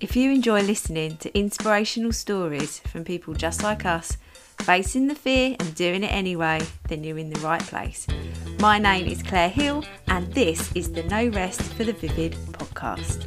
If you enjoy listening to inspirational stories from people just like us, facing the fear and doing it anyway, then you're in the right place. My name is Claire Hill, and this is the No Rest for the Vivid podcast.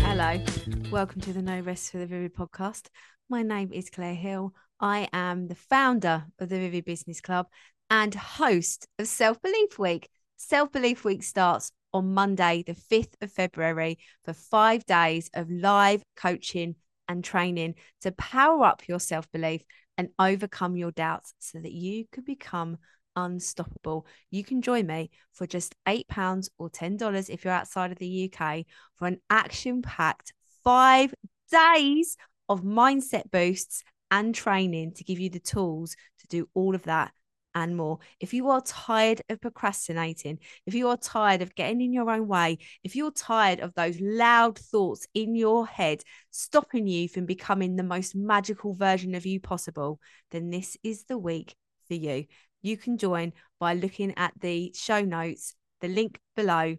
Hello, welcome to the No Rest for the Vivid podcast. My name is Claire Hill. I am the founder of the Vivid Business Club and host of Self Belief Week. Self Belief Week starts on Monday, the 5th of February, for five days of live coaching and training to power up your self belief and overcome your doubts so that you could become unstoppable. You can join me for just £8 or $10 if you're outside of the UK for an action packed five days of mindset boosts and training to give you the tools to do all of that and more. If you are tired of procrastinating, if you are tired of getting in your own way, if you're tired of those loud thoughts in your head stopping you from becoming the most magical version of you possible, then this is the week for you. You can join by looking at the show notes, the link below,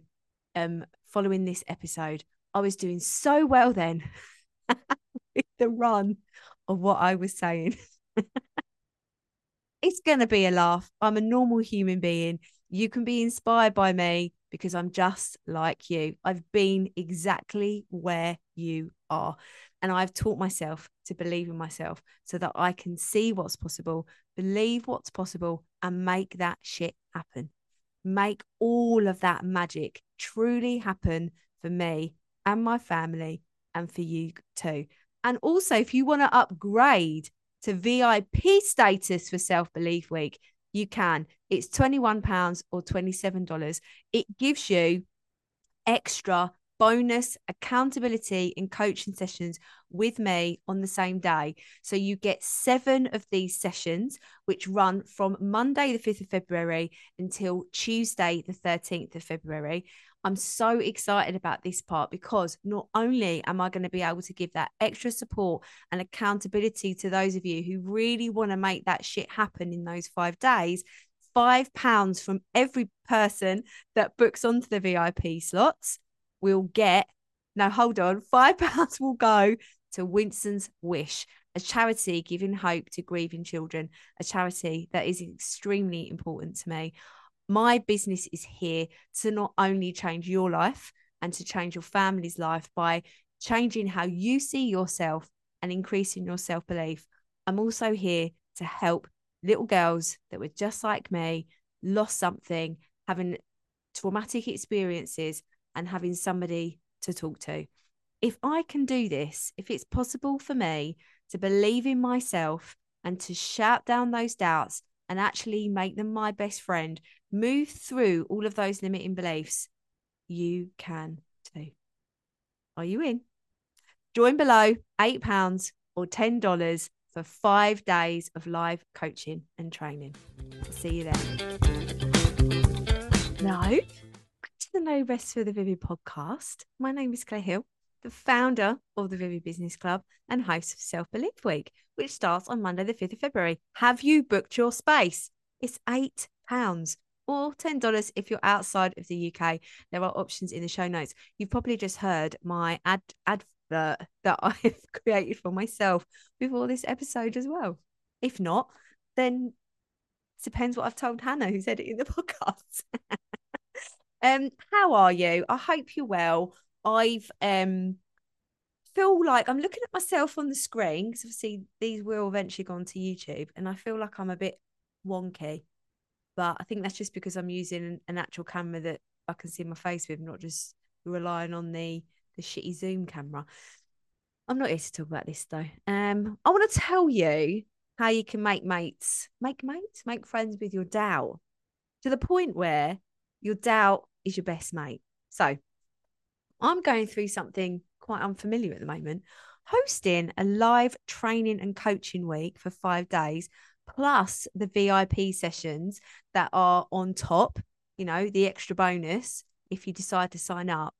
um, following this episode. I was doing so well then with the run of what I was saying. it's going to be a laugh. I'm a normal human being. You can be inspired by me because I'm just like you. I've been exactly where you are. And I've taught myself to believe in myself so that I can see what's possible, believe what's possible, and make that shit happen. Make all of that magic truly happen for me and my family and for you too. And also, if you want to upgrade to VIP status for Self Belief Week, you can. It's £21 or $27. It gives you extra bonus accountability and coaching sessions with me on the same day. So you get seven of these sessions, which run from Monday, the 5th of February until Tuesday, the 13th of February. I'm so excited about this part because not only am I going to be able to give that extra support and accountability to those of you who really want to make that shit happen in those five days, five pounds from every person that books onto the VIP slots will get. Now, hold on, five pounds will go to Winston's Wish, a charity giving hope to grieving children, a charity that is extremely important to me my business is here to not only change your life and to change your family's life by changing how you see yourself and increasing your self belief. I'm also here to help little girls that were just like me, lost something, having traumatic experiences, and having somebody to talk to. If I can do this, if it's possible for me to believe in myself and to shout down those doubts and actually make them my best friend, move through all of those limiting beliefs, you can too. Are you in? Join below £8 or $10 for five days of live coaching and training. See you there. No, to the No Rest for the Vivid podcast. My name is Claire Hill the founder of the Vivid Business Club and host of Self Belief Week, which starts on Monday, the 5th of February. Have you booked your space? It's £8 or $10 if you're outside of the UK. There are options in the show notes. You've probably just heard my ad advert that I've created for myself before this episode as well. If not, then it depends what I've told Hannah, who said it in the podcast. um, how are you? I hope you're well. I've um feel like I'm looking at myself on the screen because obviously these will eventually go onto YouTube, and I feel like I'm a bit wonky. But I think that's just because I'm using an actual camera that I can see my face with, not just relying on the the shitty Zoom camera. I'm not here to talk about this though. Um, I want to tell you how you can make mates, make mates, make friends with your doubt to the point where your doubt is your best mate. So I'm going through something quite unfamiliar at the moment, hosting a live training and coaching week for five days, plus the VIP sessions that are on top, you know, the extra bonus if you decide to sign up.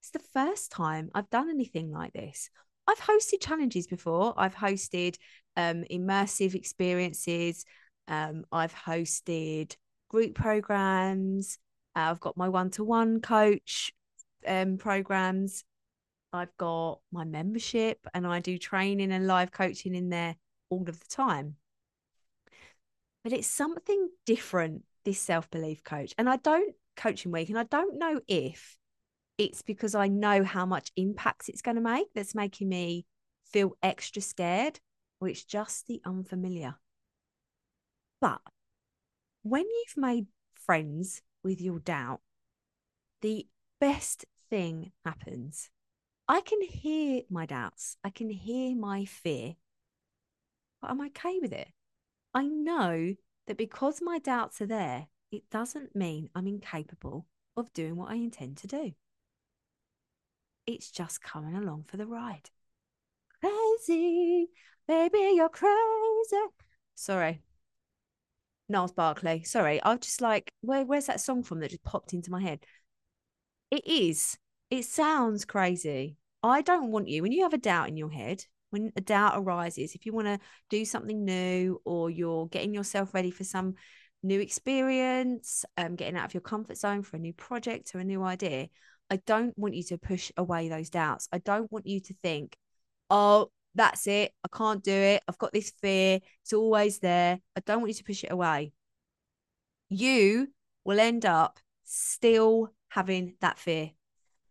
It's the first time I've done anything like this. I've hosted challenges before, I've hosted um, immersive experiences. Um, I've hosted group programs. Uh, I've got my one to one coach um, programs. I've got my membership and I do training and live coaching in there all of the time. But it's something different, this self belief coach. And I don't coaching week, and I don't know if it's because I know how much impact it's going to make that's making me feel extra scared, or it's just the unfamiliar. But when you've made friends with your doubt, the best thing happens. I can hear my doubts, I can hear my fear, but I'm okay with it. I know that because my doubts are there, it doesn't mean I'm incapable of doing what I intend to do. It's just coming along for the ride. Crazy, baby, you're crazy. Sorry. Gnarls Barkley. Sorry. I was just like, where, where's that song from that just popped into my head? It is. It sounds crazy. I don't want you, when you have a doubt in your head, when a doubt arises, if you want to do something new or you're getting yourself ready for some new experience, um, getting out of your comfort zone for a new project or a new idea, I don't want you to push away those doubts. I don't want you to think, oh, that's it. I can't do it. I've got this fear. It's always there. I don't want you to push it away. You will end up still having that fear.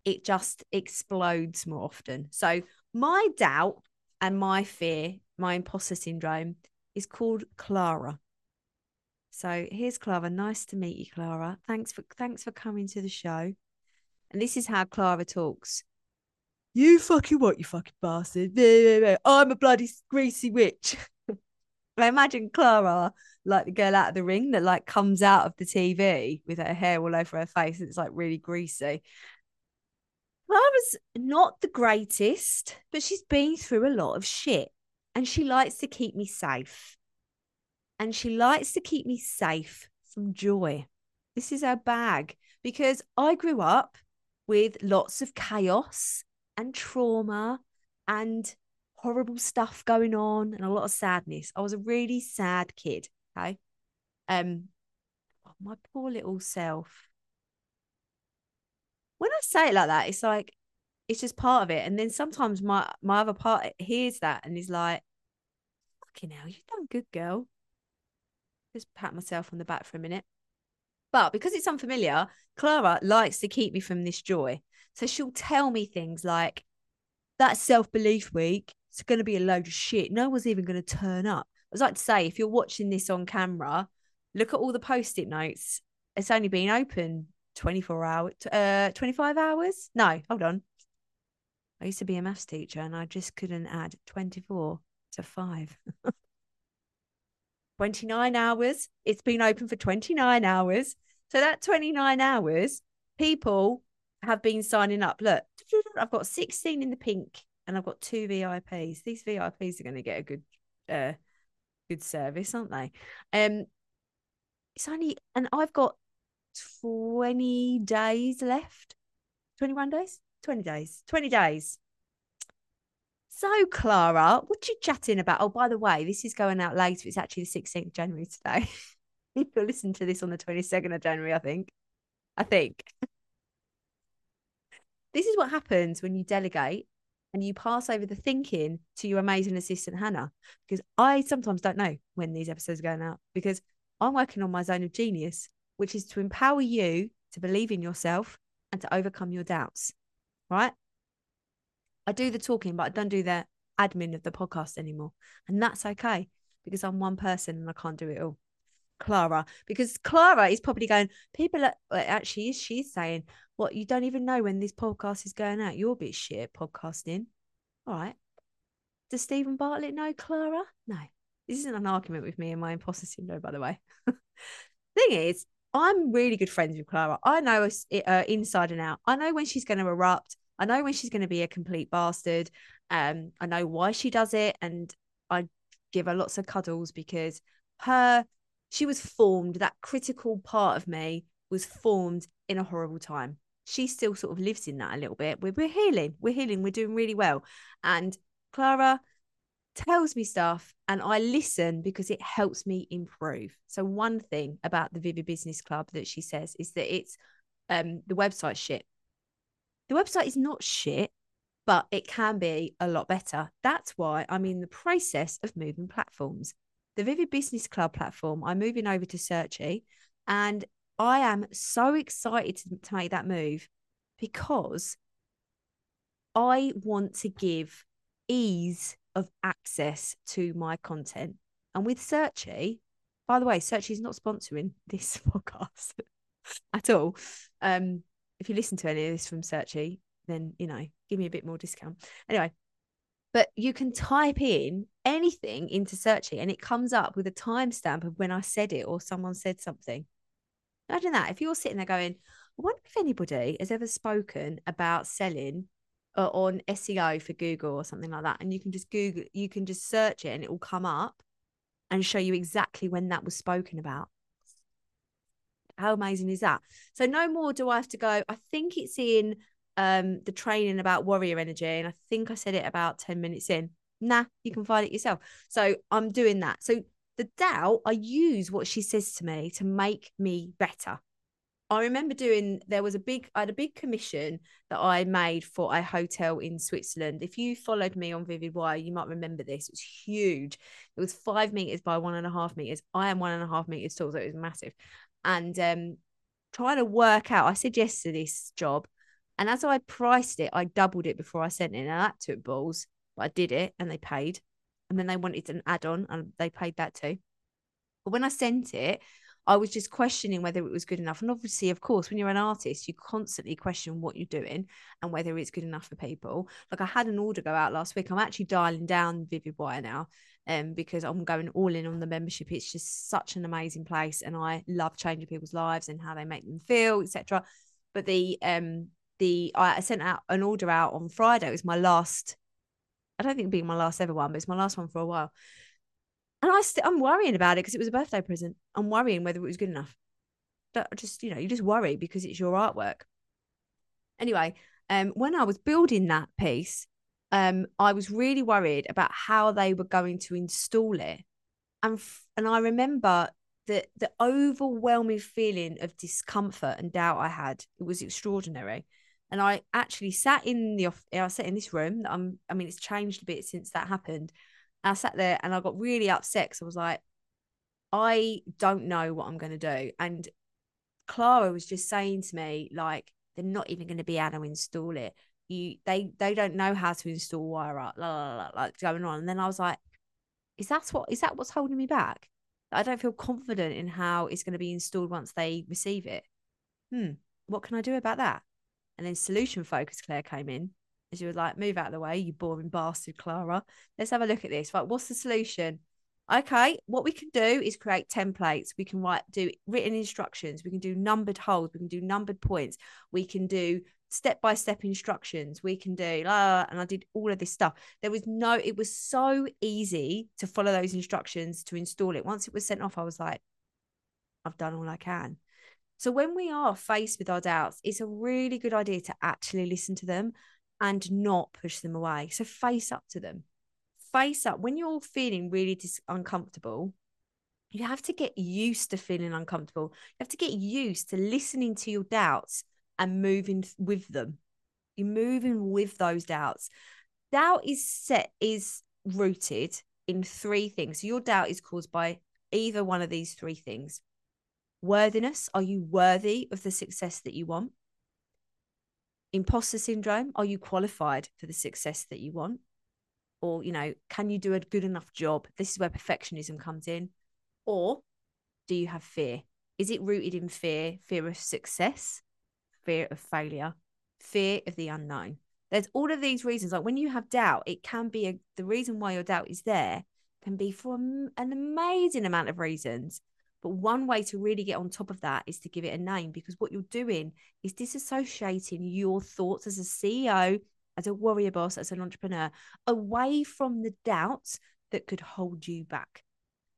It just explodes more often. So, my doubt and my fear, my imposter syndrome, is called Clara. So here's Clara. Nice to meet you, Clara. Thanks for thanks for coming to the show. And this is how Clara talks. You fucking what, you fucking bastard. I'm a bloody greasy witch. I imagine Clara, like the girl out of the ring that like comes out of the TV with her hair all over her face and it's like really greasy. Clara's not the greatest, but she's been through a lot of shit and she likes to keep me safe and she likes to keep me safe from joy. This is her bag because I grew up with lots of chaos and trauma and horrible stuff going on and a lot of sadness. I was a really sad kid. Okay. Um, my poor little self. When I say it like that, it's like it's just part of it. And then sometimes my my other part hears that and is like, fucking hell, you've done good, girl just pat myself on the back for a minute. But because it's unfamiliar, Clara likes to keep me from this joy. So she'll tell me things like, that self belief week, it's going to be a load of shit. No one's even going to turn up. I was like to say, if you're watching this on camera, look at all the post it notes. It's only been open 24 hours, uh, 25 hours. No, hold on. I used to be a maths teacher and I just couldn't add 24 to five. 29 hours. It's been open for 29 hours. So that 29 hours, people have been signing up. Look, I've got 16 in the pink and I've got two VIPs. These VIPs are going to get a good uh good service, aren't they? Um it's only and I've got 20 days left. 21 days? 20 days. 20 days. So, Clara, what you chatting about? Oh, by the way, this is going out later. It's actually the 16th of January today. You'll listen to this on the 22nd of January, I think. I think. this is what happens when you delegate and you pass over the thinking to your amazing assistant, Hannah. Because I sometimes don't know when these episodes are going out because I'm working on my zone of genius, which is to empower you to believe in yourself and to overcome your doubts. Right? I do the talking, but I don't do the admin of the podcast anymore. And that's okay because I'm one person and I can't do it all. Clara, because Clara is probably going, people are actually, she's saying, What, you don't even know when this podcast is going out? You're a bit shit at podcasting. All right. Does Steven Bartlett know Clara? No. This isn't an argument with me and my imposter syndrome, by the way. Thing is, I'm really good friends with Clara. I know it uh, inside and out. I know when she's going to erupt. I know when she's going to be a complete bastard. Um, I know why she does it, and I give her lots of cuddles because her she was formed. That critical part of me was formed in a horrible time. She still sort of lives in that a little bit. We're, we're healing. We're healing. We're doing really well. And Clara, tells me stuff and I listen because it helps me improve. So one thing about the Vivid Business Club that she says is that it's um the website shit. The website is not shit, but it can be a lot better. That's why I'm in the process of moving platforms. The Vivid Business Club platform, I'm moving over to Searchie and I am so excited to, to make that move because I want to give ease of access to my content. And with Searchie, by the way, Searchie is not sponsoring this podcast at all. Um, if you listen to any of this from Searchie, then you know, give me a bit more discount. Anyway, but you can type in anything into Searchie and it comes up with a timestamp of when I said it or someone said something. Imagine that. If you're sitting there going, I wonder if anybody has ever spoken about selling on SEO for Google or something like that. And you can just Google, you can just search it and it will come up and show you exactly when that was spoken about. How amazing is that? So no more do I have to go. I think it's in um the training about warrior energy, and I think I said it about 10 minutes in. Nah, you can find it yourself. So I'm doing that. So the doubt, I use what she says to me to make me better. I remember doing there was a big I had a big commission that I made for a hotel in Switzerland. If you followed me on Vivid Wire, you might remember this. It was huge. It was five meters by one and a half meters. I am one and a half meters tall, so it was massive. And um trying to work out, I said yes to this job. And as I priced it, I doubled it before I sent it. Now that took balls, but I did it and they paid. And then they wanted an add-on and they paid that too. But when I sent it, I was just questioning whether it was good enough. And obviously, of course, when you're an artist, you constantly question what you're doing and whether it's good enough for people. Like I had an order go out last week. I'm actually dialing down Vivid Wire now um, because I'm going all in on the membership. It's just such an amazing place. And I love changing people's lives and how they make them feel, etc. But the um the I sent out an order out on Friday. It was my last, I don't think it'd be my last ever one, but it's my last one for a while and I st- I'm worrying about it because it was a birthday present. I'm worrying whether it was good enough. But just you know, you just worry because it's your artwork. Anyway, um, when I was building that piece, um, I was really worried about how they were going to install it, and f- and I remember the the overwhelming feeling of discomfort and doubt I had. It was extraordinary, and I actually sat in the I sat in this room. I'm I mean, it's changed a bit since that happened I sat there and I got really upset because I was like, I don't know what I'm going to do. And Clara was just saying to me, like, they're not even going to be able to install it. You, they, they don't know how to install wire up, la, la, la, like going on. And then I was like, is that what, is that what's holding me back? I don't feel confident in how it's going to be installed once they receive it. Hmm, what can I do about that? And then solution focus Claire came in and she was like, move out of the way, you boring bastard, Clara. Let's have a look at this. Right, what's the solution? Okay, what we can do is create templates. We can write, do written instructions. We can do numbered holes. We can do numbered points. We can do step by step instructions. We can do, uh, and I did all of this stuff. There was no, it was so easy to follow those instructions to install it. Once it was sent off, I was like, I've done all I can. So when we are faced with our doubts, it's a really good idea to actually listen to them and not push them away. So face up to them. Face up. When you're all feeling really dis- uncomfortable, you have to get used to feeling uncomfortable. You have to get used to listening to your doubts and moving with them. You're moving with those doubts. Doubt is set, is rooted in three things. So your doubt is caused by either one of these three things. Worthiness, are you worthy of the success that you want? Imposter syndrome? Are you qualified for the success that you want? Or you know can you do a good enough job? This is where perfectionism comes in. Or do you have fear? Is it rooted in fear fear of success fear of failure fear of the unknown? There's all of these reasons. Like when you have doubt it can be a, the reason why your doubt is there can be for an amazing amount of reasons but one way to really get on top of that is to give it a name because what you're doing is disassociating your thoughts as a CEO, as a warrior boss, as an entrepreneur, away from the doubts that could hold you back.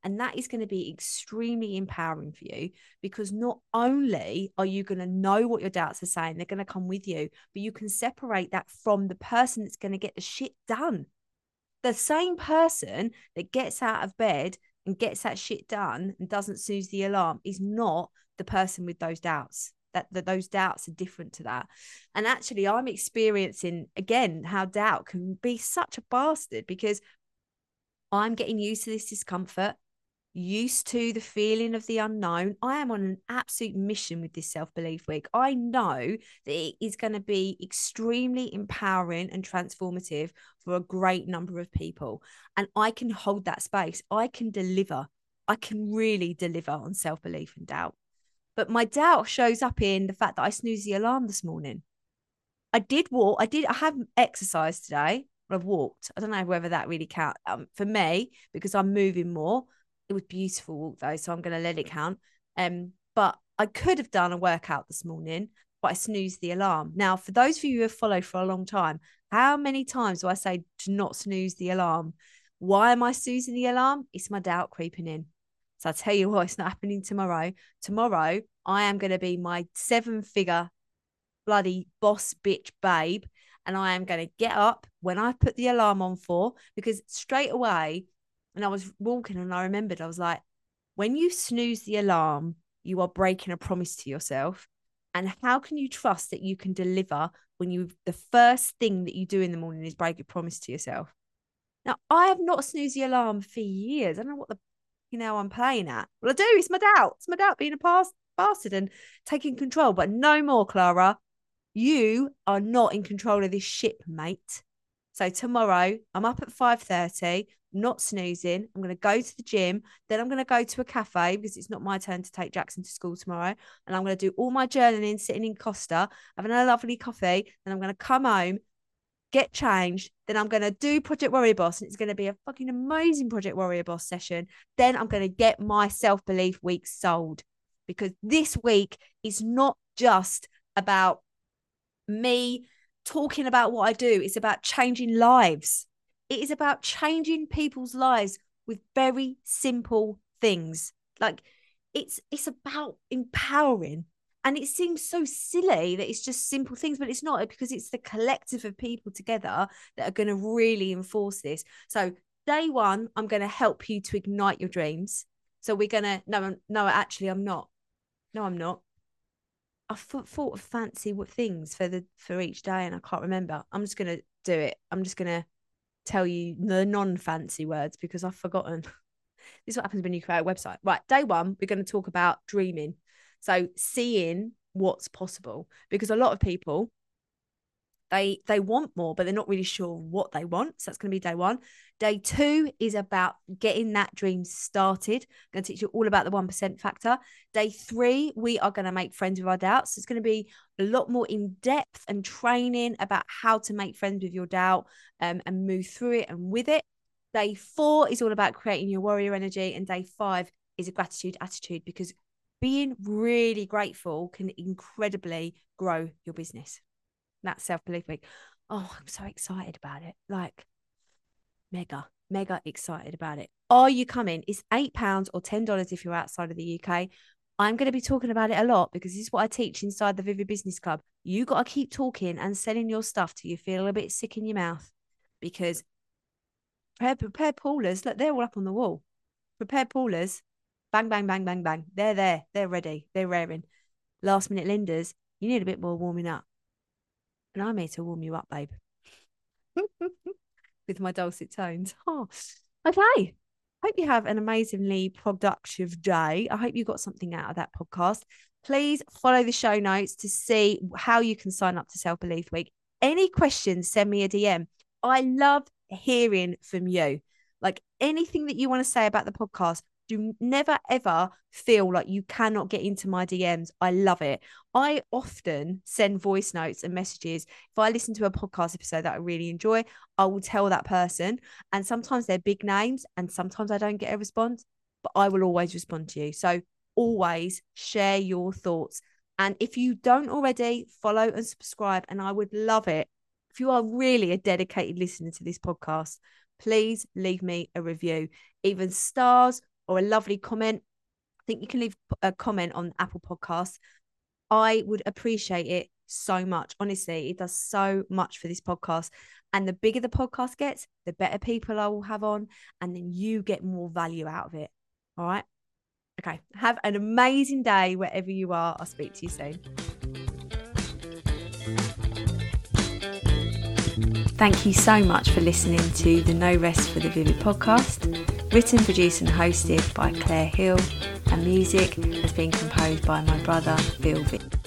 And that is going to be extremely empowering for you because not only are you going to know what your doubts are saying, they're going to come with you, but you can separate that from the person that's going to get the shit done. the same person that gets out of bed and gets that shit done and doesn't snooze the alarm is not the person with those doubts. That, that those doubts are different to that. And actually i'm experiencing again how doubt can be such a bastard because i'm getting used to this discomfort used to the feeling of the unknown. I am on an absolute mission with this self belief week. I know that it is going to be extremely empowering and transformative for a great number of people. And I can hold that space. I can deliver. I can really deliver on self belief and doubt. But my doubt shows up in the fact that I snoozed the alarm this morning. I did walk. I did. I haven't exercised today. I've walked. I don't know whether that really counts um, for me because I'm moving more it was beautiful walk though, so I'm going to let it count. Um, but I could have done a workout this morning, but I snoozed the alarm. Now, for those of you who have followed for a long time, how many times do I say to not snooze the alarm? Why am I snoozing the alarm? It's my doubt creeping in. So I tell you what, it's not happening tomorrow. Tomorrow, I am going to be my seven figure bloody boss bitch babe. And I am going to get up when I put the alarm on for, because straight away, and I was walking and I remembered, I was like, when you snooze the alarm, you are breaking a promise to yourself. And how can you trust that you can deliver when you the first thing that you do in the morning is break a promise to yourself? Now, I have not snoozed the alarm for years. I don't know what the you know I'm playing at. Well, I do. It's my doubt. It's my doubt being a past bastard and taking control. But no more, Clara. You are not in control of this ship, mate. So tomorrow I'm up at 5:30 not snoozing. I'm going to go to the gym. Then I'm going to go to a cafe because it's not my turn to take Jackson to school tomorrow. And I'm going to do all my journaling sitting in Costa, having a lovely coffee. Then I'm going to come home, get changed. Then I'm going to do Project Warrior Boss. And it's going to be a fucking amazing Project Warrior Boss session. Then I'm going to get my self belief week sold because this week is not just about me talking about what I do, it's about changing lives. It is about changing people's lives with very simple things. Like it's it's about empowering. And it seems so silly that it's just simple things, but it's not because it's the collective of people together that are going to really enforce this. So day one, I'm going to help you to ignite your dreams. So we're going to no, no, actually, I'm not. No, I'm not. I thought of fancy things for the for each day, and I can't remember. I'm just gonna do it. I'm just gonna tell you the non-fancy words because I've forgotten. this is what happens when you create a website. Right, day one, we're going to talk about dreaming. So seeing what's possible because a lot of people they they want more but they're not really sure what they want so that's going to be day one. Day two is about getting that dream started. I'm going to teach you all about the 1% factor. Day three we are going to make friends with our doubts. So it's going to be a lot more in depth and training about how to make friends with your doubt um, and move through it and with it. Day four is all about creating your warrior energy and day five is a gratitude attitude because being really grateful can incredibly grow your business. That's self belief week. Oh, I'm so excited about it. Like, mega, mega excited about it. Are you coming? It's £8 or $10 if you're outside of the UK. I'm going to be talking about it a lot because this is what I teach inside the Vivid Business Club. You got to keep talking and selling your stuff till you feel a bit sick in your mouth because prepare, prepared poolers, look, they're all up on the wall. Prepare poolers Bang, bang, bang, bang, bang. They're there. They're ready. They're raring. Last minute Lindas, you need a bit more warming up. And I'm here to warm you up, babe. With my dulcet tones. Oh, okay. Hope you have an amazingly productive day. I hope you got something out of that podcast. Please follow the show notes to see how you can sign up to Self Belief Week. Any questions, send me a DM. I love hearing from you. Like anything that you want to say about the podcast, do never ever feel like you cannot get into my DMs. I love it. I often send voice notes and messages. If I listen to a podcast episode that I really enjoy, I will tell that person. And sometimes they're big names and sometimes I don't get a response, but I will always respond to you. So always share your thoughts. And if you don't already, follow and subscribe. And I would love it. If you are really a dedicated listener to this podcast, please leave me a review, even stars or a lovely comment, I think you can leave a comment on Apple Podcasts. I would appreciate it so much. Honestly, it does so much for this podcast. And the bigger the podcast gets, the better people I will have on, and then you get more value out of it. All right. Okay. Have an amazing day wherever you are. I'll speak to you soon. Thank you so much for listening to the No Rest for the Vivid podcast, written, produced, and hosted by Claire Hill, and music has been composed by my brother, Phil Vick.